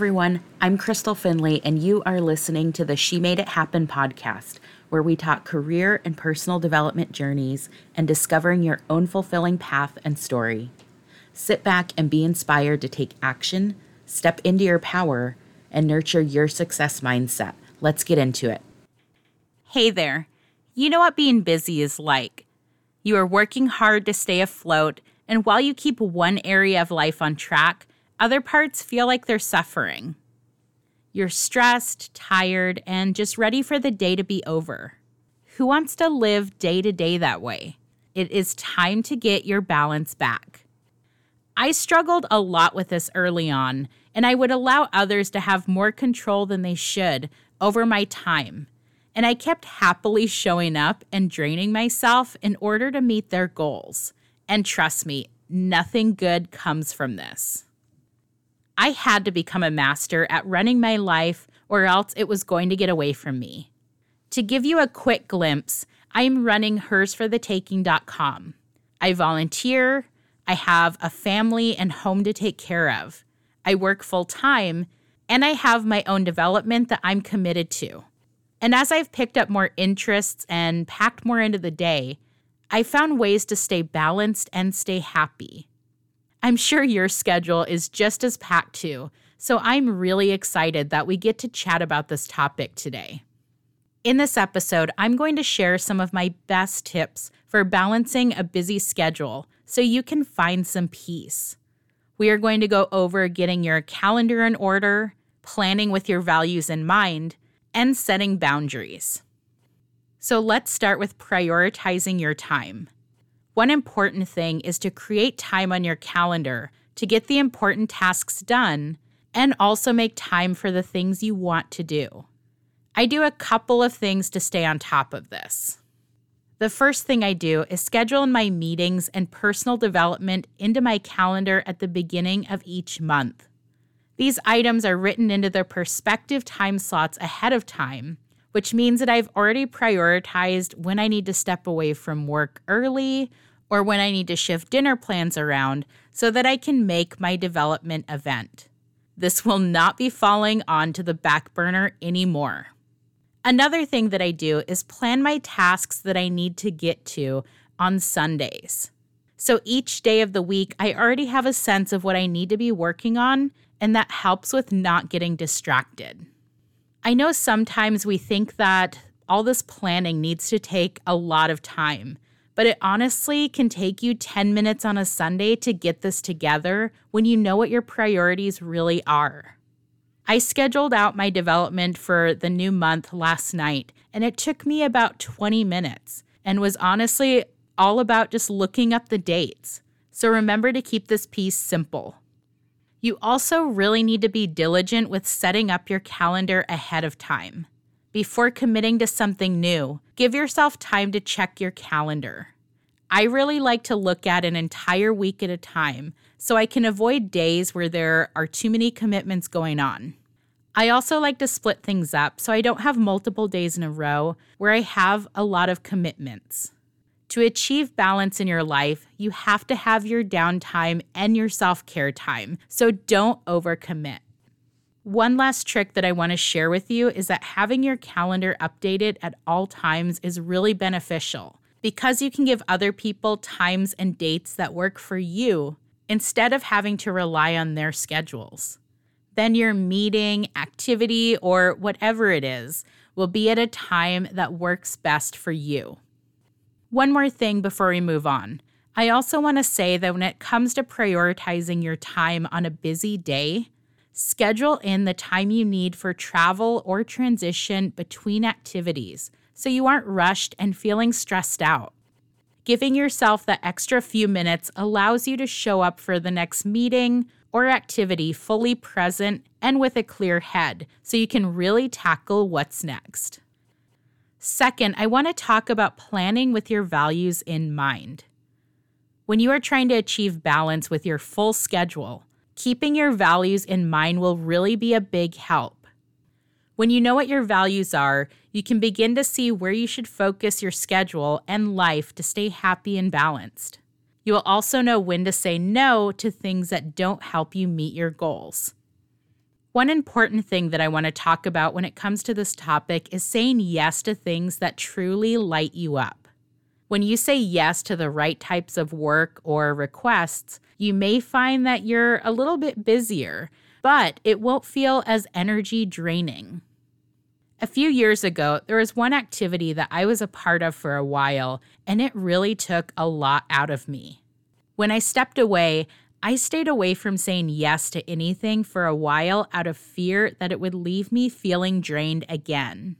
Everyone. I'm Crystal Finley, and you are listening to the She Made It Happen podcast, where we talk career and personal development journeys and discovering your own fulfilling path and story. Sit back and be inspired to take action, step into your power, and nurture your success mindset. Let's get into it. Hey there. You know what being busy is like. You are working hard to stay afloat, and while you keep one area of life on track, other parts feel like they're suffering. You're stressed, tired, and just ready for the day to be over. Who wants to live day to day that way? It is time to get your balance back. I struggled a lot with this early on, and I would allow others to have more control than they should over my time. And I kept happily showing up and draining myself in order to meet their goals. And trust me, nothing good comes from this. I had to become a master at running my life, or else it was going to get away from me. To give you a quick glimpse, I am running hersforthetaking.com. I volunteer, I have a family and home to take care of. I work full time, and I have my own development that I'm committed to. And as I've picked up more interests and packed more into the day, I found ways to stay balanced and stay happy. I'm sure your schedule is just as packed too, so I'm really excited that we get to chat about this topic today. In this episode, I'm going to share some of my best tips for balancing a busy schedule so you can find some peace. We are going to go over getting your calendar in order, planning with your values in mind, and setting boundaries. So let's start with prioritizing your time. One important thing is to create time on your calendar to get the important tasks done and also make time for the things you want to do. I do a couple of things to stay on top of this. The first thing I do is schedule my meetings and personal development into my calendar at the beginning of each month. These items are written into their perspective time slots ahead of time, which means that I've already prioritized when I need to step away from work early or when I need to shift dinner plans around so that I can make my development event. This will not be falling onto the back burner anymore. Another thing that I do is plan my tasks that I need to get to on Sundays. So each day of the week, I already have a sense of what I need to be working on, and that helps with not getting distracted. I know sometimes we think that all this planning needs to take a lot of time, but it honestly can take you 10 minutes on a Sunday to get this together when you know what your priorities really are. I scheduled out my development for the new month last night, and it took me about 20 minutes and was honestly all about just looking up the dates. So remember to keep this piece simple. You also really need to be diligent with setting up your calendar ahead of time. Before committing to something new, give yourself time to check your calendar. I really like to look at an entire week at a time so I can avoid days where there are too many commitments going on. I also like to split things up so I don't have multiple days in a row where I have a lot of commitments. To achieve balance in your life, you have to have your downtime and your self care time, so don't overcommit. One last trick that I want to share with you is that having your calendar updated at all times is really beneficial because you can give other people times and dates that work for you instead of having to rely on their schedules. Then your meeting, activity, or whatever it is will be at a time that works best for you. One more thing before we move on. I also want to say that when it comes to prioritizing your time on a busy day, Schedule in the time you need for travel or transition between activities so you aren't rushed and feeling stressed out. Giving yourself that extra few minutes allows you to show up for the next meeting or activity fully present and with a clear head so you can really tackle what's next. Second, I want to talk about planning with your values in mind. When you are trying to achieve balance with your full schedule, keeping your values in mind will really be a big help. When you know what your values are, you can begin to see where you should focus your schedule and life to stay happy and balanced. You will also know when to say no to things that don't help you meet your goals. One important thing that I want to talk about when it comes to this topic is saying yes to things that truly light you up. When you say yes to the right types of work or requests, you may find that you're a little bit busier, but it won't feel as energy draining. A few years ago, there was one activity that I was a part of for a while, and it really took a lot out of me. When I stepped away, I stayed away from saying yes to anything for a while out of fear that it would leave me feeling drained again.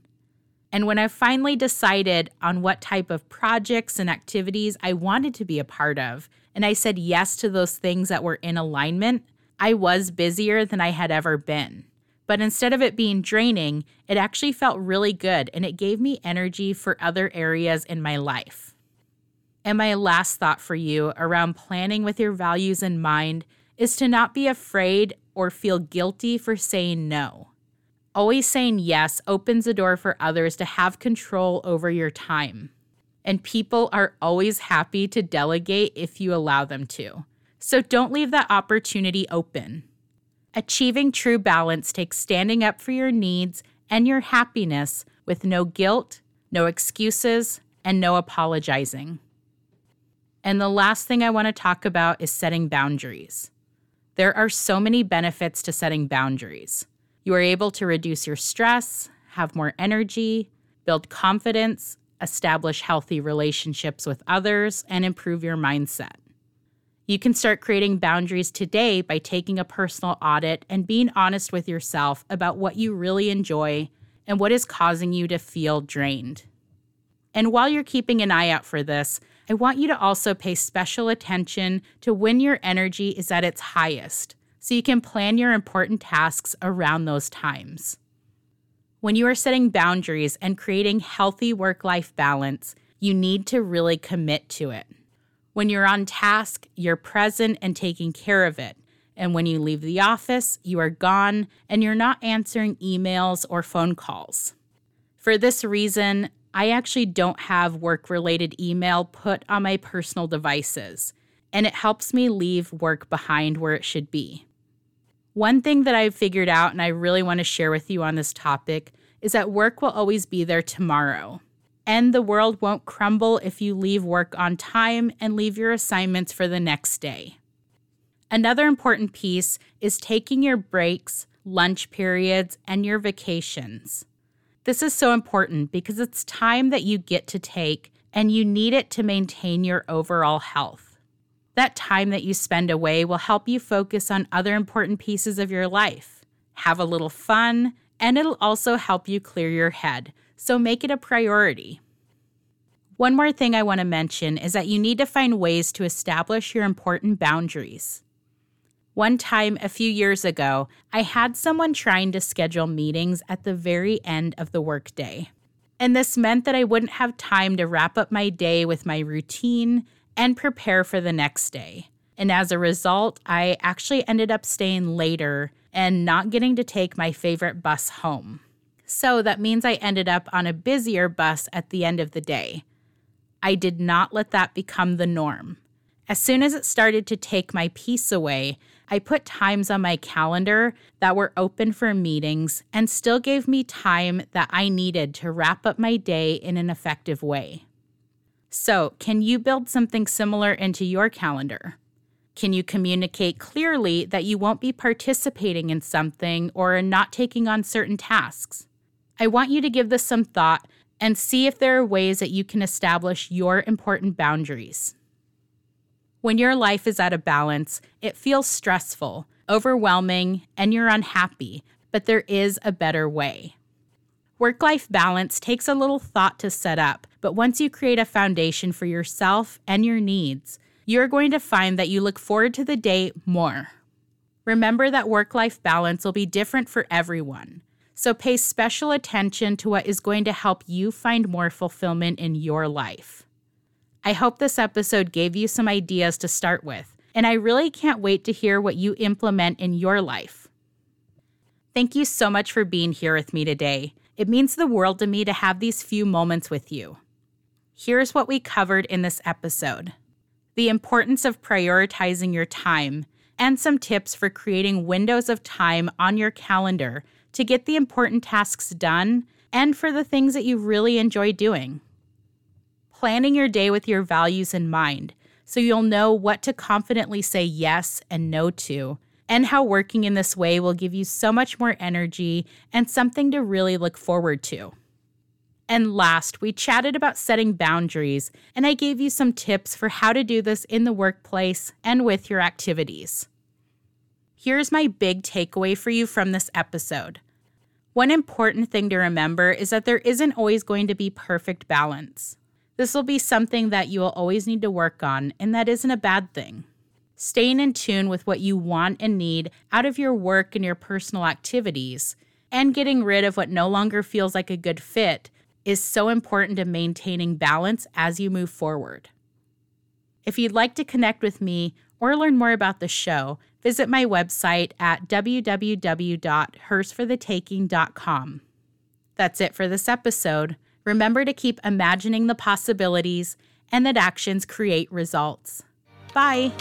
And when I finally decided on what type of projects and activities I wanted to be a part of, and I said yes to those things that were in alignment, I was busier than I had ever been. But instead of it being draining, it actually felt really good and it gave me energy for other areas in my life. And my last thought for you around planning with your values in mind is to not be afraid or feel guilty for saying no. Always saying yes opens the door for others to have control over your time. And people are always happy to delegate if you allow them to. So don't leave that opportunity open. Achieving true balance takes standing up for your needs and your happiness with no guilt, no excuses, and no apologizing. And the last thing I want to talk about is setting boundaries. There are so many benefits to setting boundaries. You are able to reduce your stress, have more energy, build confidence, establish healthy relationships with others, and improve your mindset. You can start creating boundaries today by taking a personal audit and being honest with yourself about what you really enjoy and what is causing you to feel drained. And while you're keeping an eye out for this, I want you to also pay special attention to when your energy is at its highest so you can plan your important tasks around those times. When you are setting boundaries and creating healthy work life balance, you need to really commit to it. When you're on task, you're present and taking care of it. And when you leave the office, you are gone and you're not answering emails or phone calls. For this reason, I actually don't have work related email put on my personal devices, and it helps me leave work behind where it should be. One thing that I've figured out and I really want to share with you on this topic is that work will always be there tomorrow. And the world won't crumble if you leave work on time and leave your assignments for the next day. Another important piece is taking your breaks, lunch periods, and your vacations. This is so important because it's time that you get to take and you need it to maintain your overall health. That time that you spend away will help you focus on other important pieces of your life. Have a little fun, and it'll also help you clear your head, so make it a priority. One more thing I want to mention is that you need to find ways to establish your important boundaries. One time a few years ago, I had someone trying to schedule meetings at the very end of the workday. And this meant that I wouldn't have time to wrap up my day with my routine and prepare for the next day. And as a result, I actually ended up staying later and not getting to take my favorite bus home. So that means I ended up on a busier bus at the end of the day. I did not let that become the norm. As soon as it started to take my peace away, I put times on my calendar that were open for meetings and still gave me time that I needed to wrap up my day in an effective way. So, can you build something similar into your calendar? Can you communicate clearly that you won't be participating in something or not taking on certain tasks? I want you to give this some thought and see if there are ways that you can establish your important boundaries. When your life is out of balance, it feels stressful, overwhelming, and you're unhappy, but there is a better way. Work life balance takes a little thought to set up, but once you create a foundation for yourself and your needs, you're going to find that you look forward to the day more. Remember that work life balance will be different for everyone, so pay special attention to what is going to help you find more fulfillment in your life. I hope this episode gave you some ideas to start with, and I really can't wait to hear what you implement in your life. Thank you so much for being here with me today. It means the world to me to have these few moments with you. Here's what we covered in this episode the importance of prioritizing your time and some tips for creating windows of time on your calendar to get the important tasks done and for the things that you really enjoy doing. Planning your day with your values in mind so you'll know what to confidently say yes and no to, and how working in this way will give you so much more energy and something to really look forward to. And last, we chatted about setting boundaries, and I gave you some tips for how to do this in the workplace and with your activities. Here's my big takeaway for you from this episode. One important thing to remember is that there isn't always going to be perfect balance. This will be something that you will always need to work on, and that isn't a bad thing. Staying in tune with what you want and need out of your work and your personal activities, and getting rid of what no longer feels like a good fit, is so important to maintaining balance as you move forward. If you'd like to connect with me or learn more about the show, visit my website at www.hersforthetaking.com. That's it for this episode. Remember to keep imagining the possibilities and that actions create results. Bye.